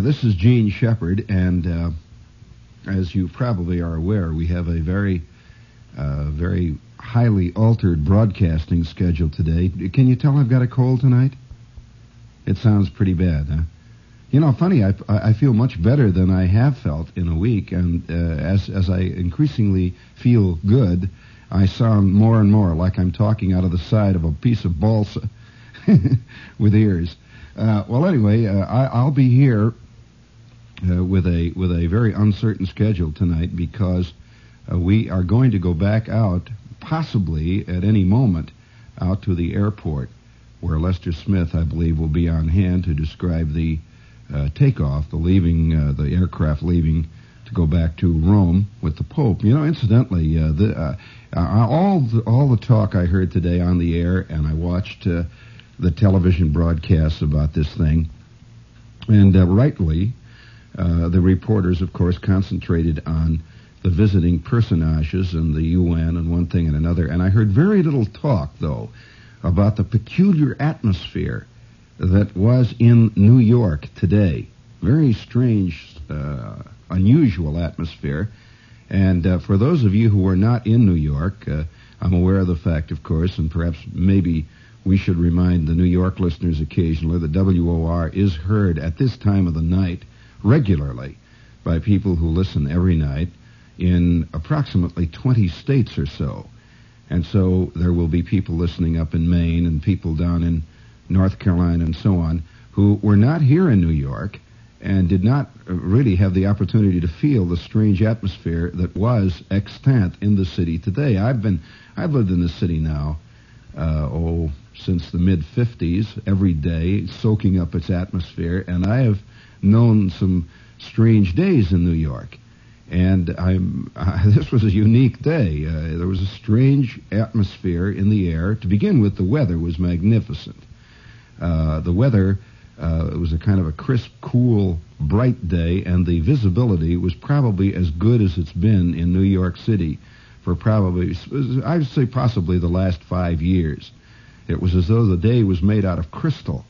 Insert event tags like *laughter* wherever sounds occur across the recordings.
uh, this is Jean Shepherd, and uh, as you probably are aware, we have a very, uh, very highly altered broadcasting schedule today. Can you tell I've got a cold tonight? It sounds pretty bad, huh? You know, funny, I, I feel much better than I have felt in a week, and uh, as, as I increasingly feel good, I sound more and more like I'm talking out of the side of a piece of balsa *laughs* with ears. Uh, well, anyway, uh, I, will be here uh, with a with a very uncertain schedule tonight because uh, we are going to go back out, possibly at any moment, out to the airport, where Lester Smith, I believe, will be on hand to describe the uh, takeoff, the leaving, uh, the aircraft leaving to go back to Rome with the Pope. You know, incidentally, the, all the, all the talk I heard today on the air, and I watched the television broadcasts about this thing. And uh, rightly, uh, the reporters, of course, concentrated on the visiting personages and the UN and one thing and another. And I heard very little talk, though, about the peculiar atmosphere that was in New York today. Very strange, uh, unusual atmosphere. And uh, for those of you who are not in New York, uh, I'm aware of the fact, of course, and perhaps maybe we should remind the New York listeners occasionally that WOR is heard at this time of the night regularly by people who listen every night in approximately 20 states or so. And so there will be people listening up in Maine and people down in North Carolina and so on who were not here in New York and did not really have the opportunity to feel the strange atmosphere that was extant in the city today. I've been, I've lived in the city now, uh, oh, since the mid 50s, every day, soaking up its atmosphere, and I have known some strange days in New York. And *laughs* uh, this was a unique day. Uh, there was a strange atmosphere in the air. To begin with, the weather was magnificent. Uh, the weather uh, it was a kind of a crisp, cool, bright day, and the visibility was probably as good as it's been in New York City for probably, I would say, possibly the last five years. It was as though the day was made out of crystal.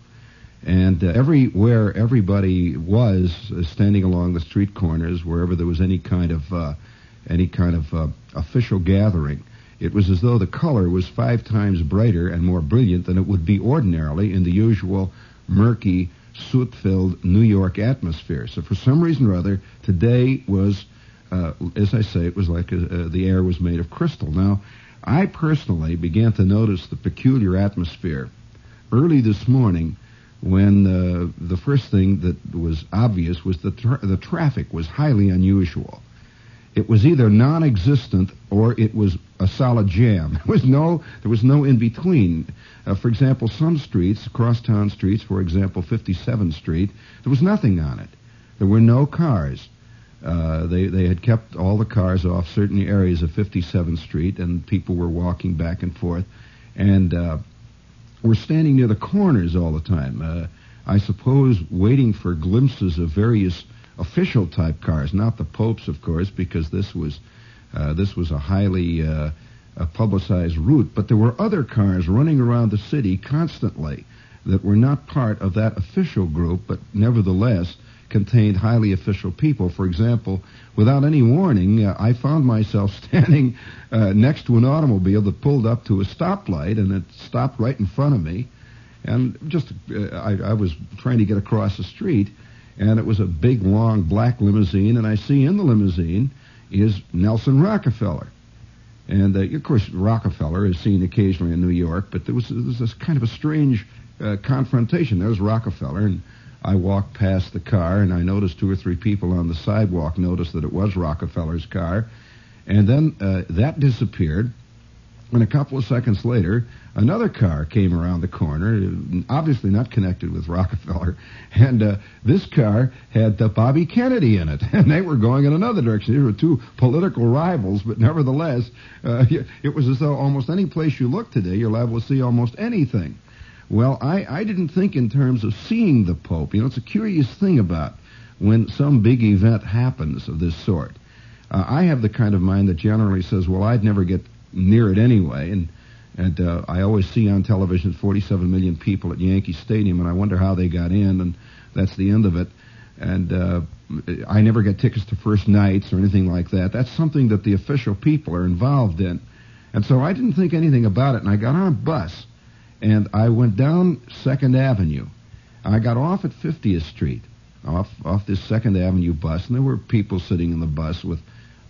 And uh, everywhere everybody was uh, standing along the street corners, wherever there was any kind of uh, any kind of uh, official gathering, it was as though the color was five times brighter and more brilliant than it would be ordinarily in the usual murky, soot-filled New York atmosphere. So for some reason or other, today was, uh, as I say, it was like a, uh, the air was made of crystal. Now, I personally began to notice the peculiar atmosphere early this morning when uh, the first thing that was obvious was that tra- the traffic was highly unusual. It was either non-existent or it was a solid jam. *laughs* There was no, there was no in between. Uh, for example, some streets, crosstown streets, for example, 57th Street, there was nothing on it. There were no cars. Uh, they they had kept all the cars off certain areas of 57th Street, and people were walking back and forth, and uh, were standing near the corners all the time. Uh, I suppose waiting for glimpses of various official type cars, not the Pope's, of course, because this was uh, this was a highly uh, a publicized route. But there were other cars running around the city constantly that were not part of that official group, but nevertheless contained highly official people. For example, without any warning, uh, I found myself *laughs* standing uh, next to an automobile that pulled up to a stoplight, and it stopped right in front of me. And just, uh, I, I was trying to get across the street, and it was a big, long black limousine, and I see in the limousine is Nelson Rockefeller. And uh, of course, Rockefeller is seen occasionally in New York, but there was, there was this kind of a strange uh, confrontation. There's Rockefeller, and I walked past the car and I noticed two or three people on the sidewalk noticed that it was Rockefeller's car. And then uh, that disappeared. And a couple of seconds later, another car came around the corner, obviously not connected with Rockefeller. *laughs* And uh, this car had uh, Bobby Kennedy in it. *laughs* And they were going in another direction. These were two political rivals, but nevertheless, uh, *laughs* it was as though almost any place you look today, you're liable to see almost anything. Well, I, I didn't think in terms of seeing the Pope. You know, it's a curious thing about when some big event happens of this sort. Uh, I have the kind of mind that generally says, well, I'd never get near it anyway. And, and uh, I always see on television 47 million people at Yankee Stadium, and I wonder how they got in. And that's the end of it. And uh, I never get tickets to first nights or anything like that. That's something that the official people are involved in. And so I didn't think anything about it, and I got on a bus, and I went down Second Avenue. I got off at 50th Street, off off this Second Avenue bus, and there were people sitting in the bus with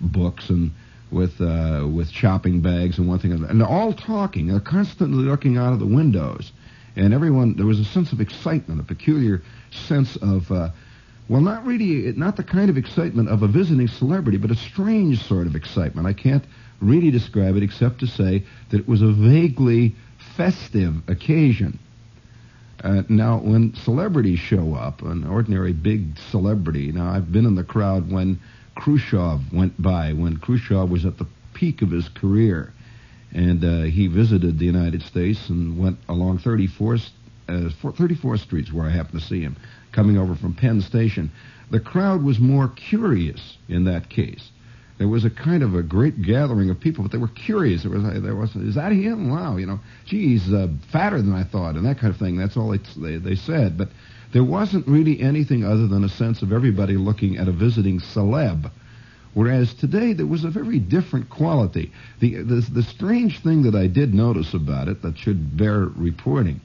books and with uh, with shopping bags and one thing and they're all talking. They're constantly looking out of the windows, and everyone there was a sense of excitement, a peculiar sense of. Uh, well, not really, not the kind of excitement of a visiting celebrity, but a strange sort of excitement. I can't really describe it except to say that it was a vaguely festive occasion. Uh, now, when celebrities show up, an ordinary big celebrity, now I've been in the crowd when Khrushchev went by, when Khrushchev was at the peak of his career, and uh, he visited the United States and went along 34th, uh, 34th Streets where I happened to see him coming over from Penn Station. The crowd was more curious in that case. There was a kind of a great gathering of people, but they were curious. There was, there was, is that him? Wow, you know, gee, he's uh, fatter than I thought, and that kind of thing. That's all they, they, they said. But there wasn't really anything other than a sense of everybody looking at a visiting celeb. Whereas today there was a very different quality. The, the, the strange thing that I did notice about it that should bear reporting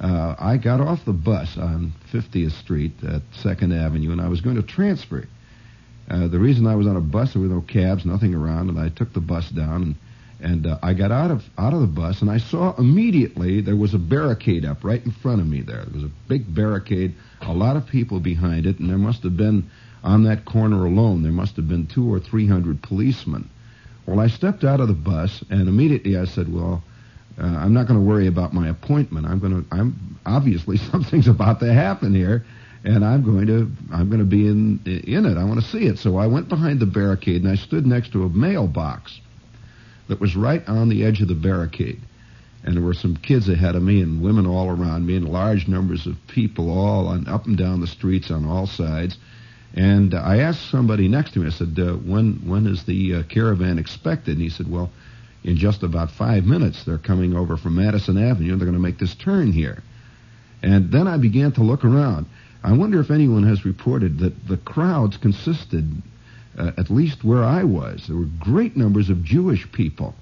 uh, I got off the bus on 50th Street at Second Avenue, and I was going to transfer. Uh, the reason I was on a bus, there were no cabs, nothing around, and I took the bus down, and, and uh, I got out of out of the bus, and I saw immediately there was a barricade up right in front of me. There, there was a big barricade, a lot of people behind it, and there must have been on that corner alone, there must have been two or three hundred policemen. Well, I stepped out of the bus, and immediately I said, "Well." Uh, I'm not going to worry about my appointment. I'm going to. I'm obviously *laughs* something's about to happen here, and I'm going to. I'm going to be in in it. I want to see it. So I went behind the barricade and I stood next to a mailbox that was right on the edge of the barricade, and there were some kids ahead of me and women all around me and large numbers of people all on up and down the streets on all sides. And I asked somebody next to me. I said, uh, "When when is the uh, caravan expected?" And he said, "Well." in just about five minutes. They're coming over from Madison Avenue they're going to make this turn here. And then I began to look around. I wonder if anyone has reported that the crowds consisted, uh, at least where I was, there were great numbers of Jewish people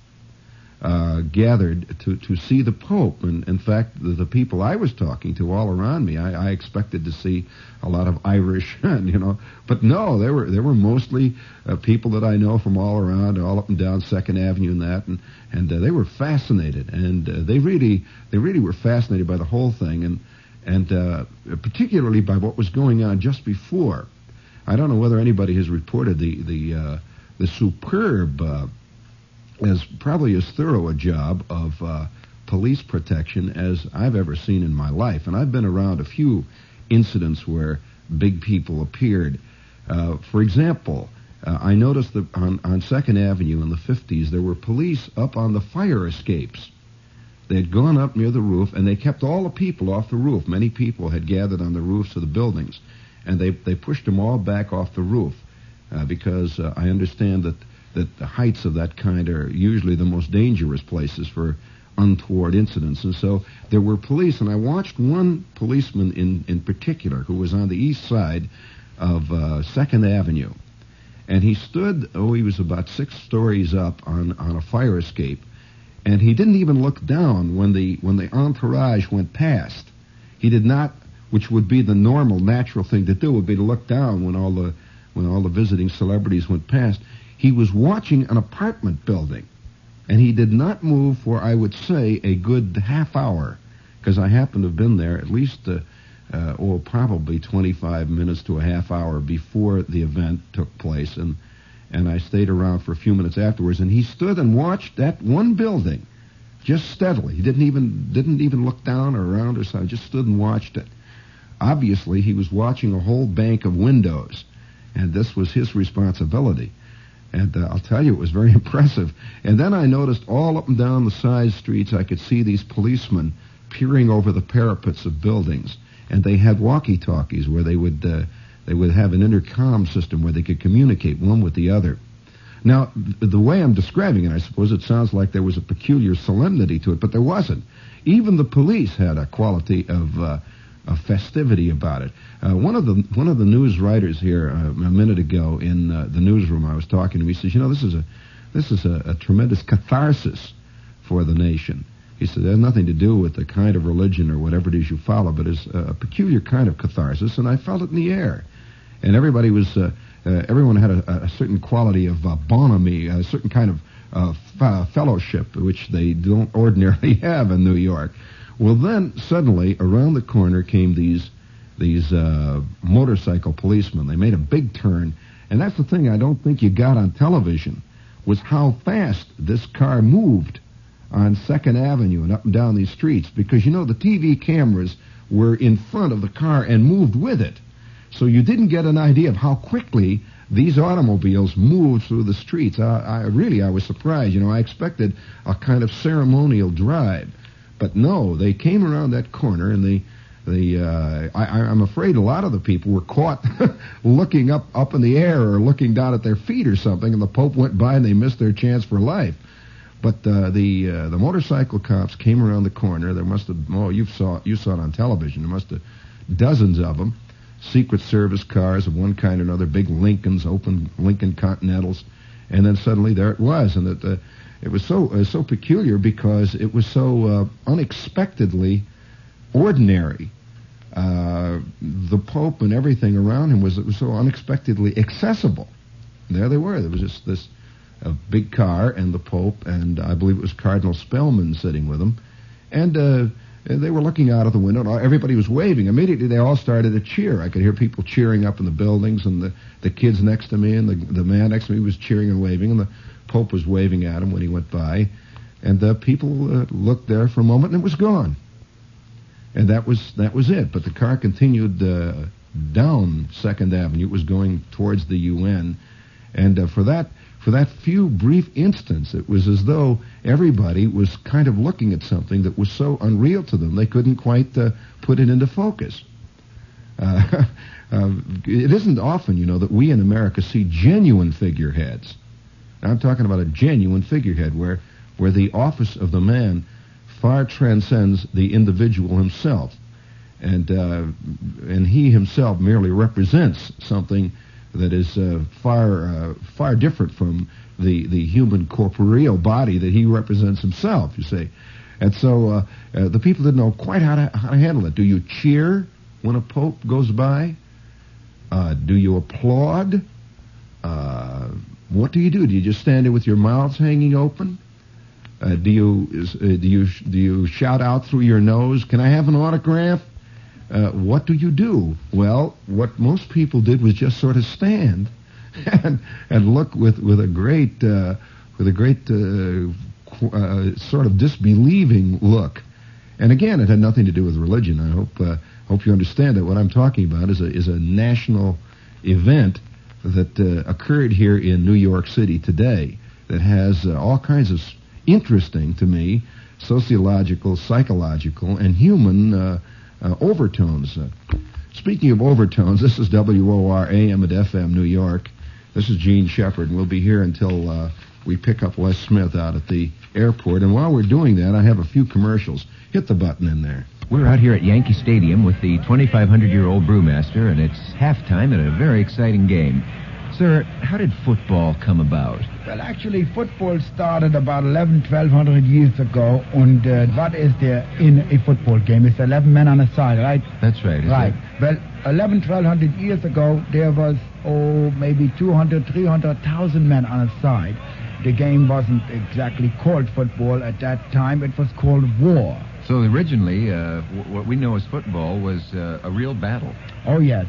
uh, gathered to, to see the Pope. And in fact, the, the, people I was talking to all around me, I, I expected to see a lot of Irish, and, *laughs* you know, but no, they were they were mostly uh, people that I know from all around, all up and down Second Avenue and that, and and uh, they were fascinated, and uh, they really they really were fascinated by the whole thing, and and uh, particularly by what was going on just before. I don't know whether anybody has reported the the uh, the superb as probably as thorough a job of uh, police protection as I've ever seen in my life. And I've been around a few incidents where big people appeared. Uh, for example, uh, I noticed that on, on Second Avenue in the 50s, there were police up on the fire escapes. They had gone up near the roof, and they kept all the people off the roof. Many people had gathered on the roofs of the buildings, and they, they pushed them all back off the roof uh, because uh, I understand that that the heights of that kind are usually the most dangerous places for untoward incidents. And so there were police, and I watched one policeman in, in particular who was on the east side of uh, Second Avenue. And he stood, oh, he was about six stories up on, on a fire escape, and he didn't even look down when the when the entourage went past. He did not, which would be the normal, natural thing to do, would be to look down when all the when all the visiting celebrities went past. He was watching an apartment building, and he did not move for, I would say, a good half hour, because I happened to have been there at least, uh, uh, or probably 25 minutes to a half hour before the event took place, and and I stayed around for a few minutes afterwards, and he stood and watched that one building just steadily. He didn't even didn't even look down or around or something. Just stood and watched it. Obviously, he was watching a whole bank of windows, and this was his responsibility. And uh, I'll tell you, it was very *laughs* impressive. And then I noticed all up and down the side streets, I could see these policemen peering over the parapets of buildings. And they had walkie-talkies where they would uh, they would have an intercom system where they could communicate one with the other. Now, the way I'm describing it, I suppose it sounds like there was a peculiar solemnity to it, but there wasn't. Even the police had a quality of uh, festivity about it. Uh, one of the one of the news writers here uh, a minute ago in uh, the newsroom, I was talking to him. He says, "You know, this is a this is a, a tremendous catharsis for the nation." He said, "There's nothing to do with the kind of religion or whatever it is you follow, but it's a peculiar kind of catharsis." And I felt it in the air, and everybody was. Uh, uh, everyone had a, a, certain quality of uh, bonhomie, a certain kind of uh, f- fellowship, which they don't *laughs* ordinarily have in New York. Well, then suddenly around the corner came these these uh, motorcycle policemen. They made a big turn, and that's the thing I don't think you got on television was how fast this car moved on Second Avenue and up and down these streets because you know the TV cameras were in front of the car and moved with it. So you didn't get an idea of how quickly these automobiles moved through the streets. I, I really I was surprised. You know, I expected a kind of ceremonial drive, but no, they came around that corner and the the uh, I, I'm afraid a lot of the people were caught *laughs* looking up up in the air or looking down at their feet or something, and the Pope went by and they missed their chance for life. But uh, the uh, the motorcycle cops came around the corner. There must have oh you saw you saw it on television. There must have dozens of them Secret Service cars of one kind or another, big Lincolns, open Lincoln Continentals, and then suddenly there it was, and that uh, it was so uh, so peculiar because it was so uh, unexpectedly ordinary. Uh, the Pope and everything around him was, was so unexpectedly accessible. And there they were. There was just this big car and the Pope, and I believe it was Cardinal Spellman sitting with him, and uh, they were looking out of the window, and everybody was waving. Immediately, they all started to cheer. I could hear people cheering up in the buildings, and the, the kids next to me and the, the man next to me was cheering and waving, and the Pope was waving at him when he went by. And the people uh, looked there for a moment, and it was gone. And that was that was it. But the car continued uh, down Second Avenue. It was going towards the UN, and uh, for that for that few brief instants, it was as though everybody was kind of looking at something that was so unreal to them they couldn't quite uh, put it into focus. Uh, *laughs* uh, it isn't often, you know, that we in America see genuine figureheads. I'm talking about a genuine figurehead where, where the office of the man far transcends the individual himself, and uh, and he himself merely represents something that is uh, far uh, far different from the the human corporeal body that he represents himself. You see, and so uh, uh, the people didn't know quite how to how to handle it. Do you cheer when a pope goes by? Uh, do you applaud? Uh, what do you do? Do you just stand there with your mouths hanging open? do you do you do you shout out through your nose? Can I have an autograph? Uh, what do you do? Well, what most people did was just sort of stand *laughs* and and look with with a great uh, with a great uh, uh, sort of disbelieving look. And again, it had nothing to do with religion. I hope hope you understand that what I'm talking about is a is a national event that occurred here in New York City today that has all kinds of interesting to me sociological, psychological, and human uh, overtones. Uh, speaking of overtones, this is WOR AM at FM New York. This is Jean Shepherd, and we'll be here until uh, we pick up Wes Smith out at the airport. And while we're doing that, I have a few commercials. Hit the button in there. We're out here at Yankee Stadium with the 2,500 year old brewmaster, and it's halftime at a very exciting game. Sir, how did football come about? Well, actually, football started about 11, 1200 years ago. And uh, what is there in a football game? It's 11 men on a side, right? That's right. Right. It? Well, 11, 1200 years ago, there was, oh, maybe 200, 300,000 men on a side. The game wasn't exactly called football at that time. It was called war. So originally, uh, w- what we know as football was uh, a real battle. Oh, yes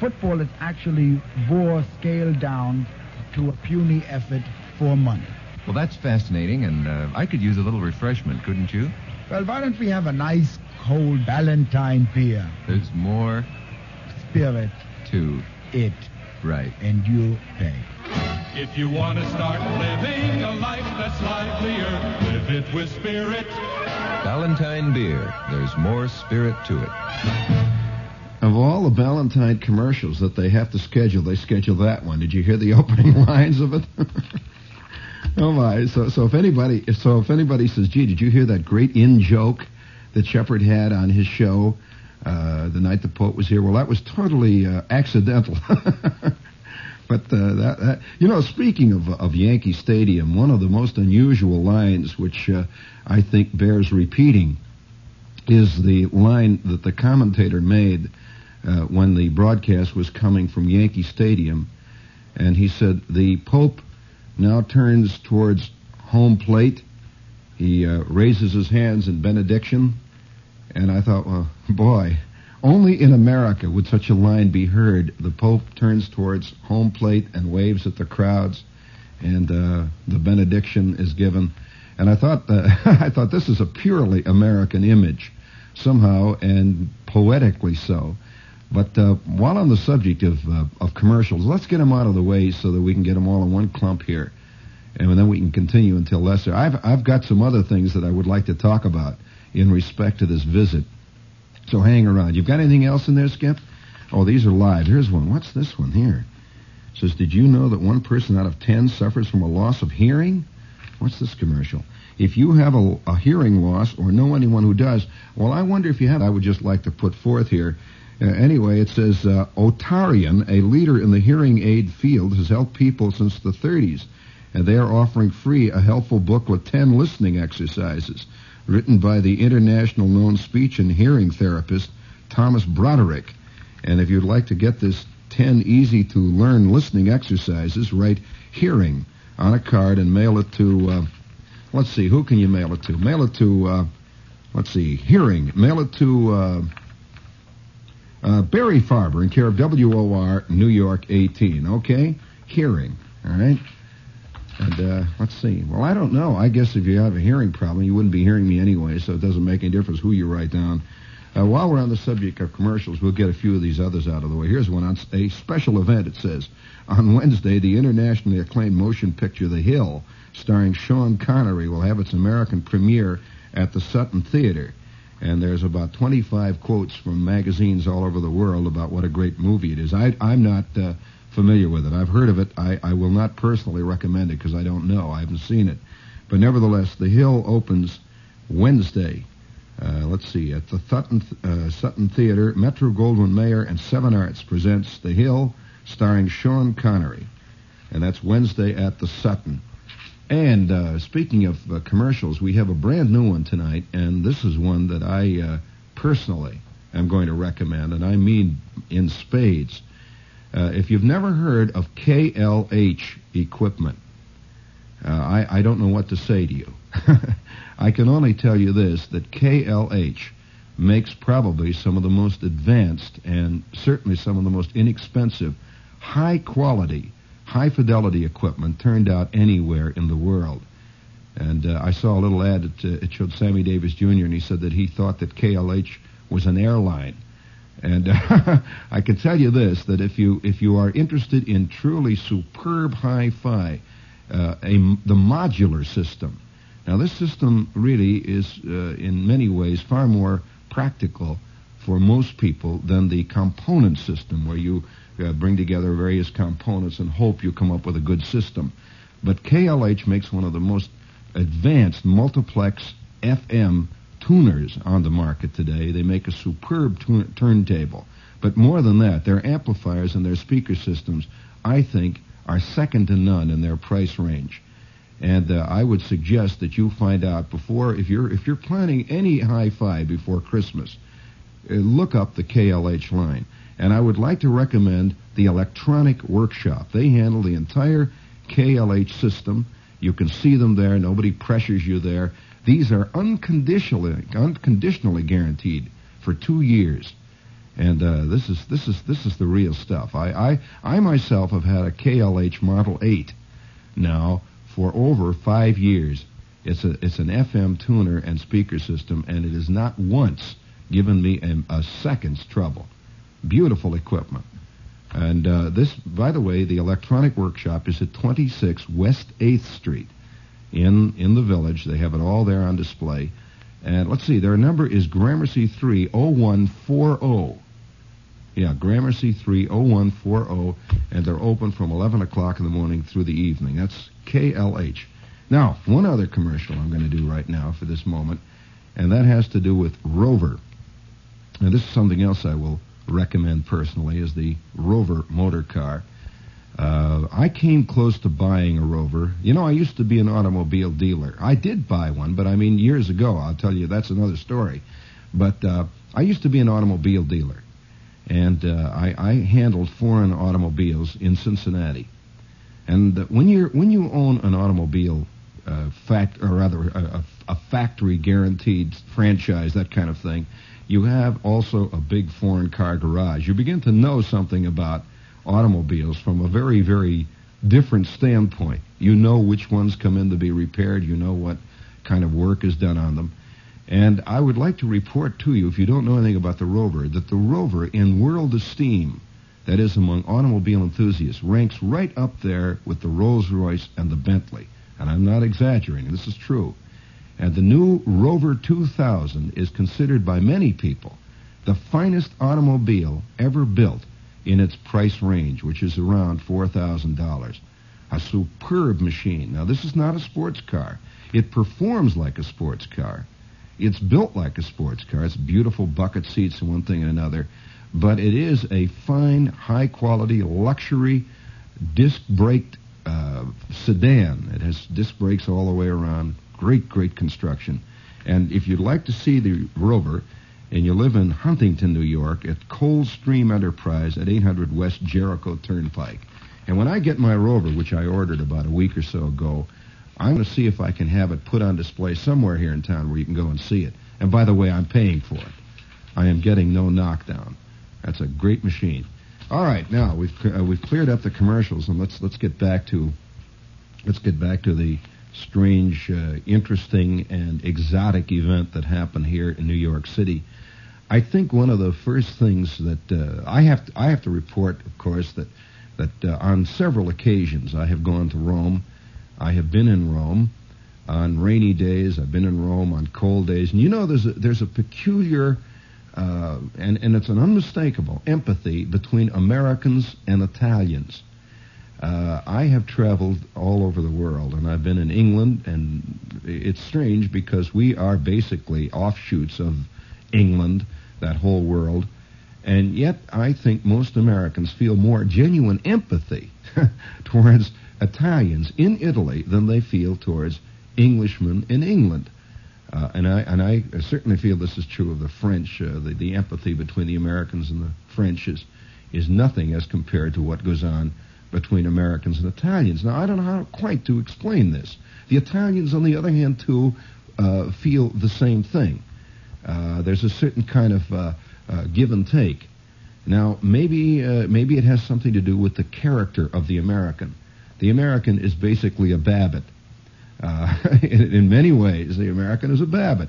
football is actually war scaled down to a puny effort for money. Well, that's fascinating, and uh, I could use a little refreshment, couldn't you? Well, why don't we have a nice cold Ballantine beer? There's more spirit to it. Right. And you pay. If you want to start living a life that's livelier, live it with spirit. Ballantine beer. There's more spirit to it. Of all the Ballantine commercials that they have to schedule, they schedule that one. Did you hear the *laughs* opening lines of it? *laughs* oh my! So, so if anybody, so if anybody says, "Gee, did you hear that great in joke that Shepherd had on his show uh, the night the Pope was here. Well, that was totally uh, accidental. *laughs* but uh, that, that, you know, speaking of of Yankee Stadium, one of the most unusual lines, which uh, I think bears repeating, is the line that the commentator made uh, when the broadcast was coming from Yankee Stadium, and he said the Pope now turns towards home plate. He uh, raises his hands in benediction, and I thought, well, *laughs* boy, only in America would such a line be heard. The Pope turns towards home plate and waves at the crowds, and uh, the benediction is given. And I thought, uh, *laughs* I thought this is a purely American image, somehow, and poetically so. But uh, while on the subject of uh, of commercials, let's get them out of the way so that we can get them all in one clump here, and then we can continue until lesser. I've I've got some other things that I would like to talk about in respect to this visit. So hang around. You've got anything else in there, Skip? Oh, these are live. Here's one. What's this one here? It says, did you know that one person out of ten suffers from a loss of hearing? What's this commercial? If you have a, a hearing loss or know anyone who does, well, I wonder if you have. I would just like to put forth here uh, anyway, it says uh, Otarion, a leader in the hearing aid field, has helped people since the 30s, and they are offering free a helpful book with 10 listening exercises, written by the international known speech and hearing therapist Thomas Broderick. And if you'd like to get this 10 easy to learn listening exercises, write hearing on a card and mail it to, uh, let's see, who can you mail it to? Mail it to, uh, let's see, hearing. Mail it to, uh, Barry Farber in care of WOR New York 18. Okay? Hearing. All right? And uh, let's see. Well, I don't know. I guess if you have a hearing problem, you wouldn't be hearing me anyway, so it doesn't make any difference who you write down. Uh, while we're on the subject of commercials, we'll get a few of these others out of the way. Here's one on a special event. It says on Wednesday, the internationally acclaimed motion picture The Hill, starring Sean Connery, will have its American premiere at the Sutton Theater and there's about 25 quotes from magazines all over the world about what a great movie it is. I, I'm not uh, familiar with it. I've heard of it. I, I will not personally recommend it because I don't know. I haven't seen it. But nevertheless, The Hill opens Wednesday. Uh, let's see, at the Sutton, uh, Sutton Theater, Metro Goldwyn Mayer and Seven Arts presents The Hill, starring Sean Connery. And that's Wednesday at the Sutton. And uh, speaking of uh, commercials, we have a brand new one tonight, and this is one that I uh, personally am going to recommend, and I mean in spades. Uh, if you've never heard of KLH equipment, uh, I, I don't know what to say to you. *laughs* I can only tell you this that KLH makes probably some of the most advanced and certainly some of the most inexpensive, high quality high fidelity equipment turned out anywhere in the world. And uh, I saw a little ad. It, uh, it showed Sammy Davis Jr. and he said that he thought that KLH was an airline. And uh, *laughs* I can tell you this: that if you if you are interested in truly superb hi-fi, uh, a, the modular system. Now, this system really is, uh, in many ways, far more practical for most people than the component system, where you uh, bring together various components and hope you come up with a good system. But KLH makes one of the most advanced multiplex FM tuners on the market today. They make a superb turntable. But more than that, their amplifiers and their speaker systems, I think, are second to none in their price range. And uh, I would suggest that you find out before, if you're if you're planning any hi-fi before Christmas, uh, look up the KLH line. And I would like to recommend the Electronic Workshop. They handle the entire KLH system. You can see them there. Nobody pressures you there. These are unconditionally unconditionally guaranteed for two years. And uh, this is this is this is the real stuff. I, I I myself have had a KLH Model 8 now for over five years. It's a it's an FM tuner and speaker system, and it has not once given me a, a second's trouble. Beautiful equipment. And uh, this, by the way, the electronic workshop is at 26 West 8th Street in, in the village. They have it all there on display. And let's see, their number is Gramercy 30140. Yeah, Gramercy 30140, and they're open from 11 o'clock in the morning through the evening. That's KLH. Now, one other commercial I'm going to do right now for this moment, and that has to do with Rover. Now, this is something else I will recommend personally is the Rover motor car. Uh, I came close to buying a Rover. You know, I used to be an automobile dealer. I did buy one, but I mean years ago. I'll tell you that's another story. But uh, I used to be an automobile dealer, and uh, I, I handled foreign automobiles in Cincinnati. And uh, when you when you own an automobile uh, fact, or rather a, a factory guaranteed franchise, that kind of thing, you have also a big foreign car garage. You begin to know something about automobiles from a very, very different standpoint. You know which ones come in to be repaired. You know what kind of work is done on them. And I would like to report to you, if you don't know anything about the Rover, that the Rover, in world esteem, that is among automobile enthusiasts, ranks right up there with the Rolls Royce and the Bentley. And I'm not exaggerating. This is true. And the new Rover 2000 is considered by many people the finest automobile ever built in its price range, which is around $4,000. A superb machine. Now, this is not a sports car. It performs like a sports car. It's built like a sports car. It's beautiful bucket seats and one thing and another. But it is a fine, high quality, luxury, disc braked uh, sedan. It has disc brakes all the way around. Great, great construction. And if you'd like to see the Rover, and you live in Huntington, New York, at Coldstream Enterprise at 800 West Jericho Turnpike. And when I get my Rover, which I ordered about a week or so ago, I'm going to see if I can have it put on display somewhere here in town where you can go and see it. And by the way, I'm paying for it. I am getting no knockdown. That's a great machine. All right, now we've uh, we've cleared up the commercials, and let's let's get back to let's get back to the strange, uh, interesting, and exotic event that happened here in New York City. I think one of the first things that uh, I have to, I have to report, of course, that that uh, on several occasions I have gone to Rome. I have been in Rome on rainy days. I've been in Rome on cold days, and you know there's a, there's a peculiar uh, and and it's an unmistakable empathy between Americans and Italians. Uh, I have traveled all over the world, and I've been in England, and it's strange because we are basically offshoots of England, that whole world, and yet I think most Americans feel more genuine empathy *laughs* towards Italians in Italy than they feel towards Englishmen in England. Uh, and I and I certainly feel this is true of the French. Uh, the, the empathy between the Americans and the French is is nothing as compared to what goes on between Americans and Italians. Now, I don't know how quite to explain this. The Italians, on the other hand, too, uh, feel the same thing. Uh, there's a certain kind of uh, uh give and take. Now, maybe uh, maybe it has something to do with the character of the American. The American is basically a Babbitt. Uh, *laughs* in, in, many ways, the American is a Babbitt.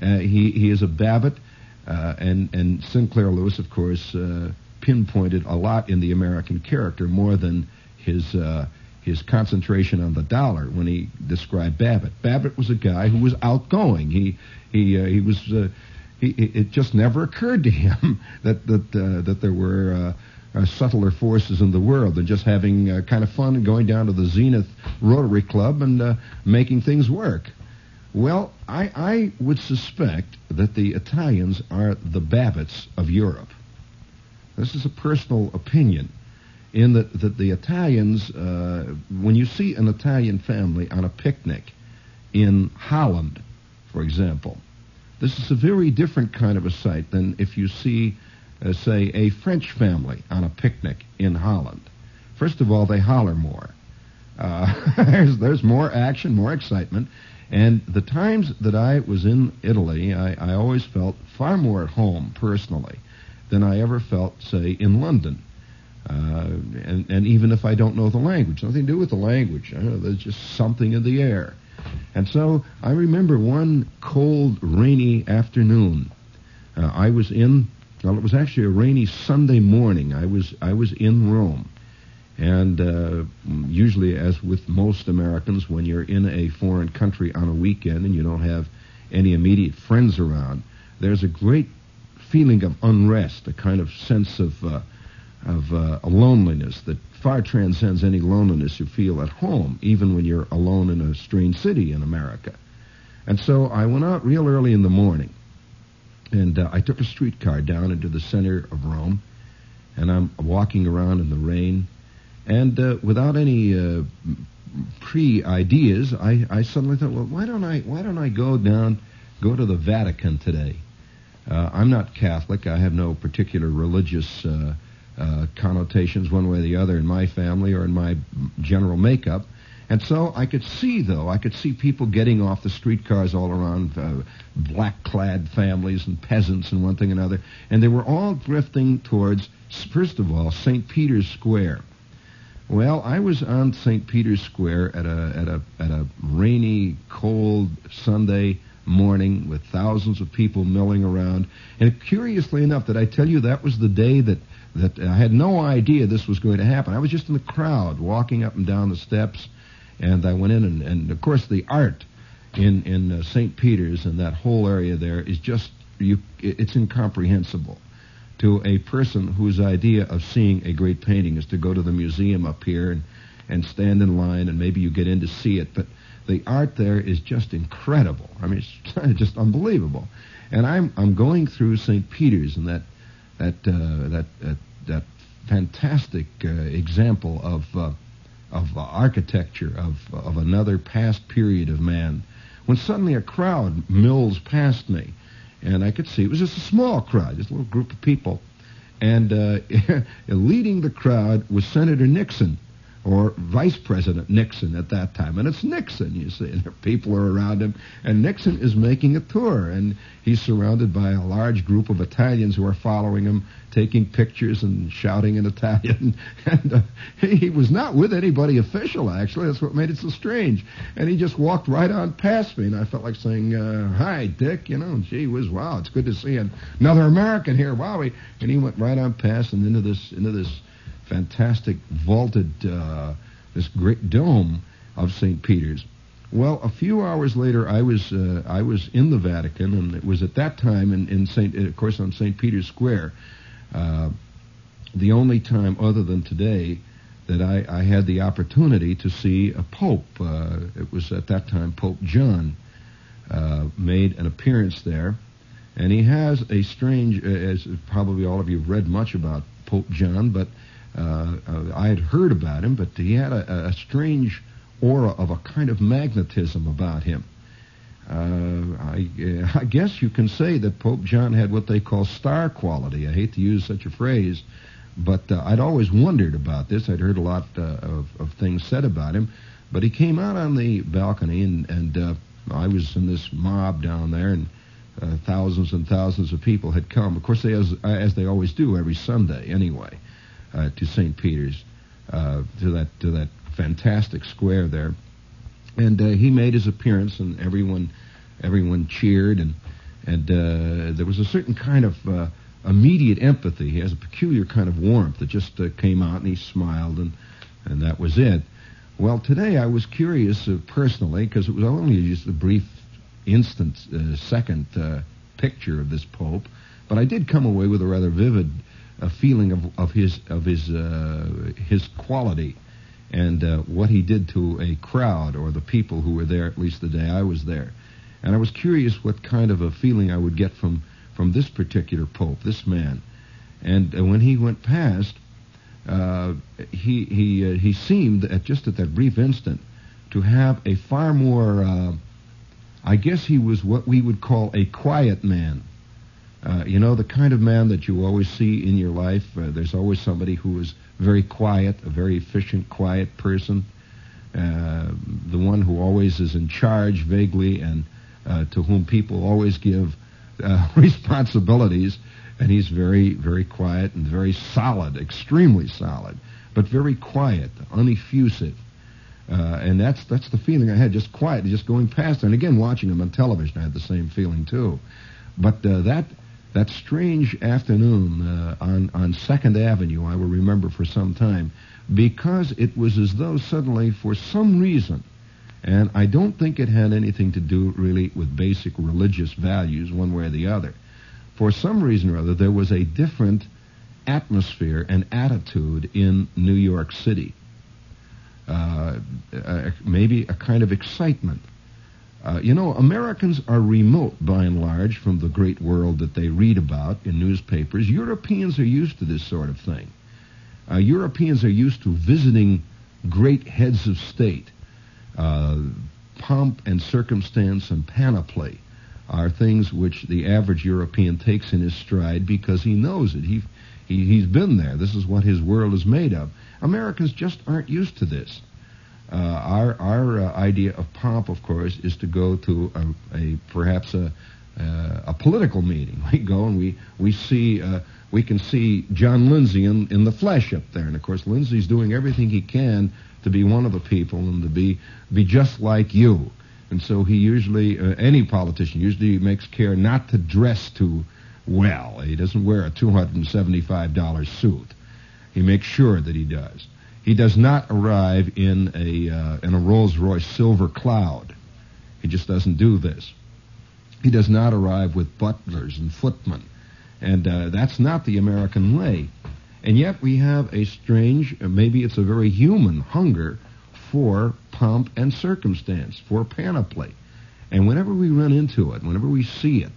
he he is a Babbitt, and and Sinclair Lewis, of course pinpointed a lot in the American character more than his uh, his concentration on the dollar when he described Babbitt. Babbitt was a guy who was outgoing. He he uh, he was. Uh, he, it just never occurred to him *laughs* that that uh, that there were uh, uh, subtler forces in the world than just having kind of fun and going down to the Zenith Rotary Club and making things work. Well, I, I would suspect that the Italians are the Babbitts of Europe. This is a personal opinion. In that, that the Italians, uh, when you see an Italian family on a picnic in Holland, for example, this is a very different kind of a sight than if you see, uh, say, a French family on a picnic in Holland. First of all, they holler more. Uh, *laughs* there's, there's more action, more excitement. And the times that I was in Italy, I, I always felt far more at home personally than I ever felt, say, in London. Uh, and, and even if I don't know the language, nothing to do with the language. Know, there's just something in the air. And so I remember one cold, rainy afternoon. Uh, I was in. Well, it was actually a rainy Sunday morning. I was I was in Rome, and uh, usually, as with most Americans, when you're in a foreign country on a weekend and you don't have any immediate friends around, there's a great feeling of unrest, a kind of sense of uh, of uh, loneliness that far transcends any loneliness you feel at home, even when you're alone in a strange city in America. And so I went out real early in the morning, And uh, I took a streetcar down into the center of Rome, and I'm walking around in the rain, and uh, without any uh, pre-ideas, I, I suddenly thought, well, why don't I why don't I go down, go to the Vatican today? Uh, I'm not Catholic. I have no particular religious uh, uh, connotations one way or the other in my family or in my general makeup. And so I could see, though, I could see people getting off the streetcars all around, uh, black-clad families and peasants and one thing and another, and they were all drifting towards, first of all, St. Peter's Square. Well, I was on St. Peter's Square at a at a at a rainy, cold Sunday morning with thousands of people milling around. And curiously enough, that I tell you that was the day that that I had no idea this was going to happen. I was just in the crowd, walking up and down the steps, and I went in, and, and of course the art in in uh, St. Peter's and that whole area there is just you. It's incomprehensible to a person whose idea of seeing a great painting is to go to the museum up here and, and stand in line and maybe you get in to see it. But the art there is just incredible. I mean, it's *laughs* just unbelievable. And I'm I'm going through St. Peter's and that that uh, that, that that fantastic uh, example of uh, of architecture of of another past period of man. When suddenly a crowd mills past me, and I could see it was just a small crowd, just a little group of people. And uh, *laughs* leading the crowd was Senator Nixon, or Vice President Nixon at that time. And it's Nixon, you see, *laughs* and people are around him. And Nixon is making a tour, and he's surrounded by a large group of Italians who are following him, taking pictures and shouting in Italian. *laughs* and uh, he was not with anybody official, actually. That's what made it so strange. And he just walked right on past me, and I felt like saying, uh, "Hi, Dick." You know, gee whiz, wow, it's good to see another American here. Wow, and he went right on past and into this into this fantastic vaulted, uh, this great dome of St. Peter's. Well, a few hours later, I was uh, I was in the Vatican, and it was at that time in, in Saint, of course, on St. Peter's Square, uh, the only time other than today that I, I had the opportunity to see a pope. Uh, it was at that time Pope John uh, made an appearance there, and he has a strange, uh, as probably all of you have read much about Pope John, but uh, uh, I had heard about him, but he had a, a, strange aura of a kind of magnetism about him. Uh, I, uh, *laughs* I, guess you can say that Pope John had what they call star quality. I hate to use such a phrase, but uh, I'd always wondered about this. I'd heard a lot uh, of, of, things said about him, but he came out on the balcony, and, and I was in this mob down there, and thousands and thousands of people had come. Of course, they, as, as they always do every Sunday, anyway uh, to St. Peter's, uh, to that to that fantastic square there, and uh, he made his appearance, and everyone everyone cheered, and and uh, there was a certain kind of uh, immediate empathy. He has a peculiar kind of warmth that just uh, came out, and he smiled, and and that was it. Well, today I was curious personally because it was only just a brief instant, second picture of this Pope, but I did come away with a rather vivid a feeling of, of his of his uh, his quality and uh, what he did to a crowd or the people who were there at least the day I was there. And I was curious what kind of a feeling I would get from from this particular pope, this man. And uh, when he went past, uh, he he uh, he seemed at just at that brief instant to have a far more. Uh, I guess he was what we would call a quiet man. Uh, you know, the kind of man that you always see in your life, uh, there's always somebody who is very quiet, a very efficient, quiet person, uh, the one who always is in charge vaguely and uh, to whom people always give uh, *laughs* responsibilities. And he's very, very quiet and very solid, extremely solid, but very quiet, uneffusive. Uh, and that's that's the feeling I had, just quiet, just going past. And again, watching him on television, I had the same feeling too. But that that strange afternoon uh, on on Second Avenue, I will remember for some time, because it was as though suddenly, for some reason, and I don't think it had anything to do really with basic religious values, one way or the other. For some reason or other, there was a different atmosphere and attitude in New York City. Uh, uh, maybe a kind of excitement Uh, you know, Americans are remote by and large from the great world that they read about in newspapers. Europeans are used to this sort of thing. Uh, Europeans are used to visiting great heads of state. Uh, pomp and circumstance and panoply are things which the average European takes in his stride because he knows it. He, he, he's been there. This is what his world is made of. Americans just aren't used to this. Uh, our our uh, idea of pomp, of course, is to go to a, a perhaps a uh, a political meeting. *laughs* We go and we we see uh, we can see John Lindsay in in the flesh up there, and of course Lindsay's doing everything he can to be one of the people and to be be just like you. And so he usually, uh, any politician usually makes care not to dress too well. He doesn't wear a $275 suit. He makes sure that he does. He does not arrive in a uh, in a Rolls Royce Silver Cloud. He just doesn't do this. He does not arrive with butlers and footmen, and uh, that's not the American way. And yet we have a strange, uh, maybe it's a very human hunger for pomp and circumstance, for panoply. And whenever we run into it, whenever we see it,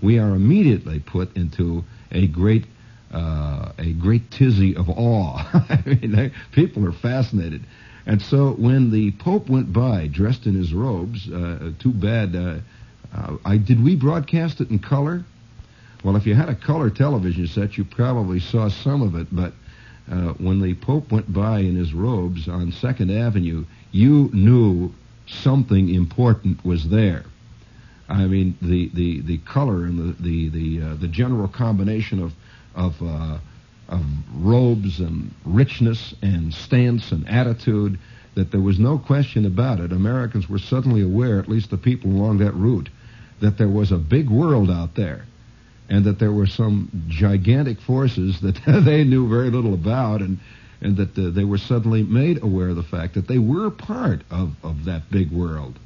we are immediately put into a great uh, a great tizzy of awe. *laughs* I mean, they, people are fascinated. And so when the Pope went by dressed in his robes, uh, too bad. Uh, uh, I did we broadcast it in color? Well, if you had a color television set, you probably saw some of it. But uh, when the Pope went by in his robes on Second Avenue, you knew something important was there. I mean, the, the, the color and the the the, the general combination of of, uh, of robes and richness and stance and attitude that there was no question about it. Americans were suddenly aware, at least the people along that route, that there was a big world out there and that there were some gigantic forces that *laughs* they knew very little about and and that uh, they were suddenly made aware of the fact that they were part of, of that big world.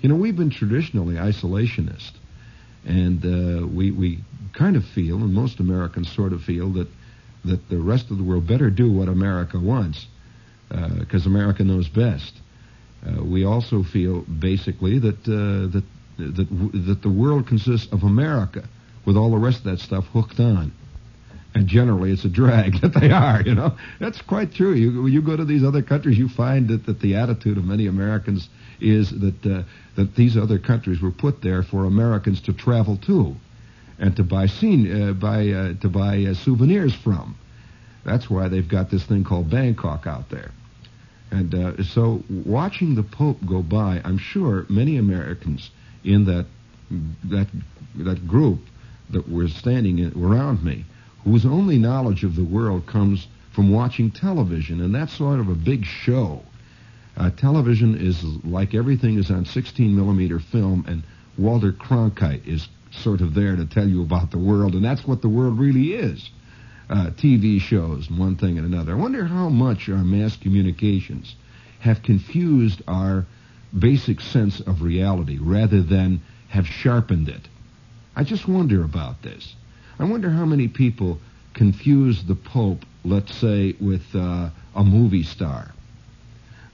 You know, we've been traditionally isolationist, and uh, we we kind of feel, and most Americans sort of feel that that the rest of the world better do what America wants, because uh, America knows best. Uh, we also feel basically that uh, that that that the world consists of America, with all the rest of that stuff hooked on. And generally, it's a drag *laughs* that they are. You know, that's quite true. You you go to these other countries, you find that, that the attitude of many Americans is that uh, that these other countries were put there for Americans to travel to and to buy scene, uh, buy uh, to buy uh, souvenirs from. That's why they've got this thing called Bangkok out there. And uh, so, watching the Pope go by, I'm sure many Americans in that that that group that were standing around me, whose only knowledge of the world comes from watching television, and that's sort of a big show. Uh, television is like everything is on 16 millimeter film, and Walter Cronkite is sort of there to tell you about the world, and that's what the world really is. Uh, TV shows and one thing and another. I wonder how much our mass communications have confused our basic sense of reality rather than have sharpened it. I just wonder about this. I wonder how many people confuse the Pope, let's say, with uh, a movie star.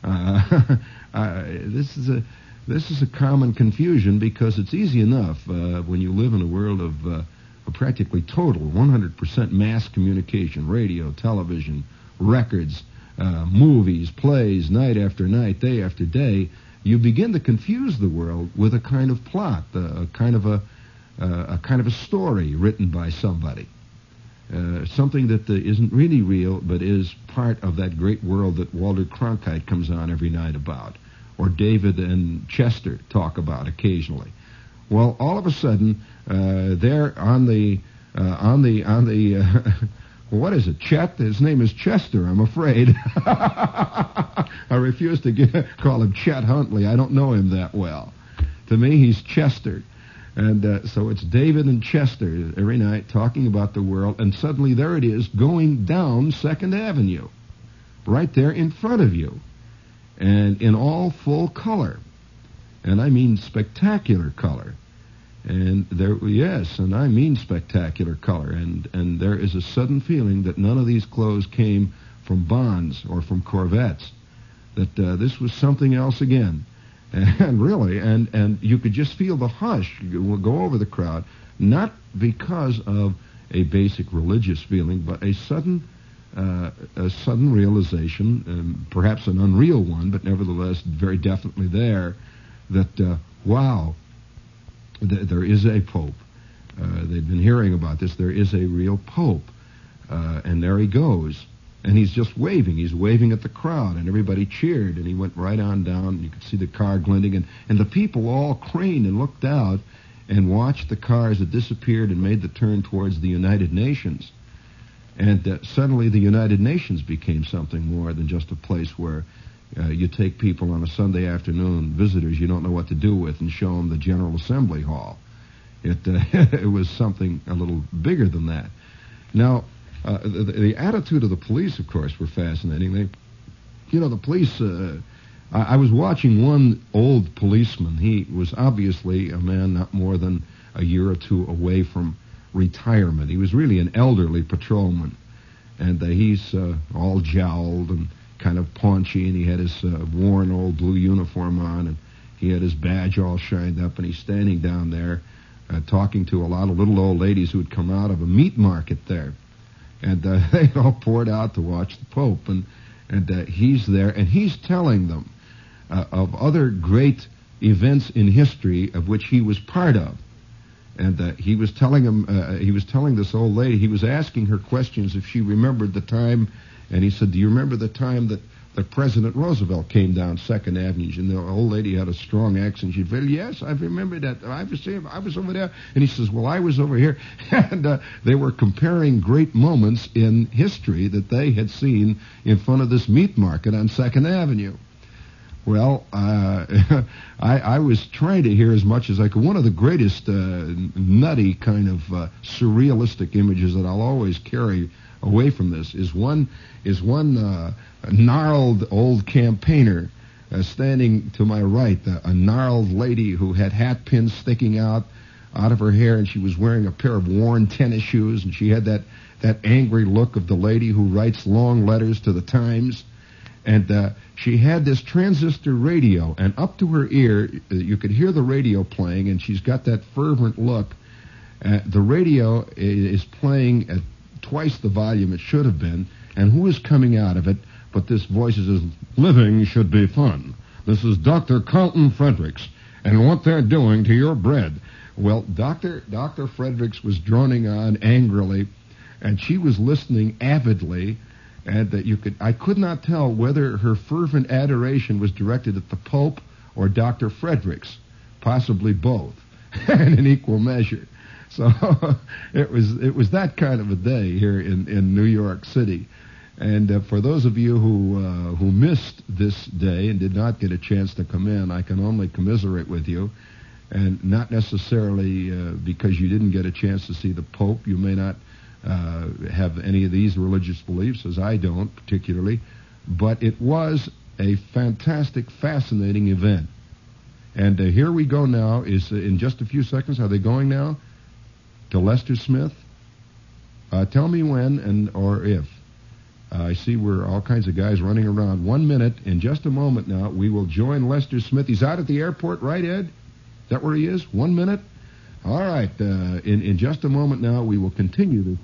Uh, *laughs* uh, this is a this is a common confusion because it's easy enough uh, when you live in a world of, uh, practically total 100% mass communication, radio, television, records, movies, plays, night after night, day after day. You begin to confuse the world with a kind of plot, a kind of a, a kind of a story written by somebody. Uh, something that uh, not really real, but is part of that great world that Walter Cronkite comes on every night about or David and Chester talk about occasionally. Well, all of a sudden, uh, they're on the uh, on the on the uh, *laughs* what is it? Chet. His name is Chester. I'm afraid. *laughs* I refuse to get, call him Chet Huntley. I don't know him that well. To me, he's Chester. And uh, so it's David and Chester every night talking about the world, and suddenly there it is going down Second Avenue, right there in front of you and in all full color. And I mean spectacular color. And there, yes, and I mean spectacular color. And, and there is a sudden feeling that none of these clothes came from Bonds or from Korvettes. That uh, this was something else again. And really, and and you could just feel the hush go over the crowd, not because of a basic religious feeling, but a sudden uh, a sudden realization, um, perhaps an unreal one, but nevertheless very definitely there, that uh, wow, th- there is a pope. Uh, they've been hearing about this. There is a real pope, uh, and there he goes, and he's just waving. He's waving at the crowd, and everybody cheered, and he went right on down. You could see the car glinting, and and the people all craned and looked out and watched the cars that disappeared and made the turn towards the United Nations. And uh, suddenly the United Nations became something more than just a place where uh, you take people on a Sunday afternoon, visitors you don't know what to do with, and show them the General Assembly Hall. It, uh, *laughs* it was something a little bigger than that. Now, uh, the, the, attitude of the police, of course, were fascinating. They, you know, the police. Uh, I, I was watching one old policeman. He was obviously a man not more than a year or two away from retirement. He was really an elderly patrolman, and uh, he's uh, all jowled and kind of paunchy, and he had his uh, worn old blue uniform on, and he had his badge all shined up, and he's standing down there talking to a lot of little old ladies who had come out of a meat market there, and uh, *laughs* they all poured out to watch the Pope, and and uh, he's there, and he's telling them uh, of other great events in history of which he was part of. And uh, he was telling him uh, he was telling this old lady he was asking her questions if she remembered the time. And he said do you remember the time that that President Roosevelt came down Second Avenue. And the old lady had a strong accent. She said yes I remember that. I was I was over there. And he says well I was over here. *laughs* And uh, they were comparing great moments in history that they had seen in front of this meat market on Second Avenue. Well, uh, *laughs* I, I was trying to hear as much as I could. One of the greatest uh, nutty kind of uh, surrealistic images that I'll always carry away from this is one is one uh, gnarled old campaigner uh, standing to my right, a gnarled lady who had hat pins sticking out out of her hair, and she was wearing a pair of worn tennis shoes, and she had that that angry look of the lady who writes long letters to the Times and uh, she had this transistor radio, and up to her ear, uh, you could hear the radio playing, and she's got that fervent look. Uh, the radio is playing at twice the volume it should have been, and who is coming out of it but this voice is living should be fun. This is Dr. Carlton Fredericks, and what they're doing to your bread. Well, Dr. Dr. Fredericks was droning on angrily, and she was listening avidly and that you could I could not tell whether her fervent adoration was directed at the Pope or Dr. Fredericks, possibly both, *laughs* in equal measure. *laughs* So it was it was that kind of a day here in, in New York City. And uh, for those of you who uh, who missed this day and did not get a chance to come in, I can only commiserate with you, and not necessarily uh, because you didn't get a chance to see the Pope. You may not uh, have any of these religious beliefs, as I don't particularly, but it was a fantastic, fascinating event. And uh, here we go now. Is uh, in just a few seconds. Are they going now to Lester Smith? Uh, tell me when and or if. Uh, I see we're all kinds of guys running around. One minute. In just a moment now, we will join Lester Smith. He's out at the airport, right, Ed? Is that where he is? One minute. All right. Uh, in in just a moment now, we will continue this.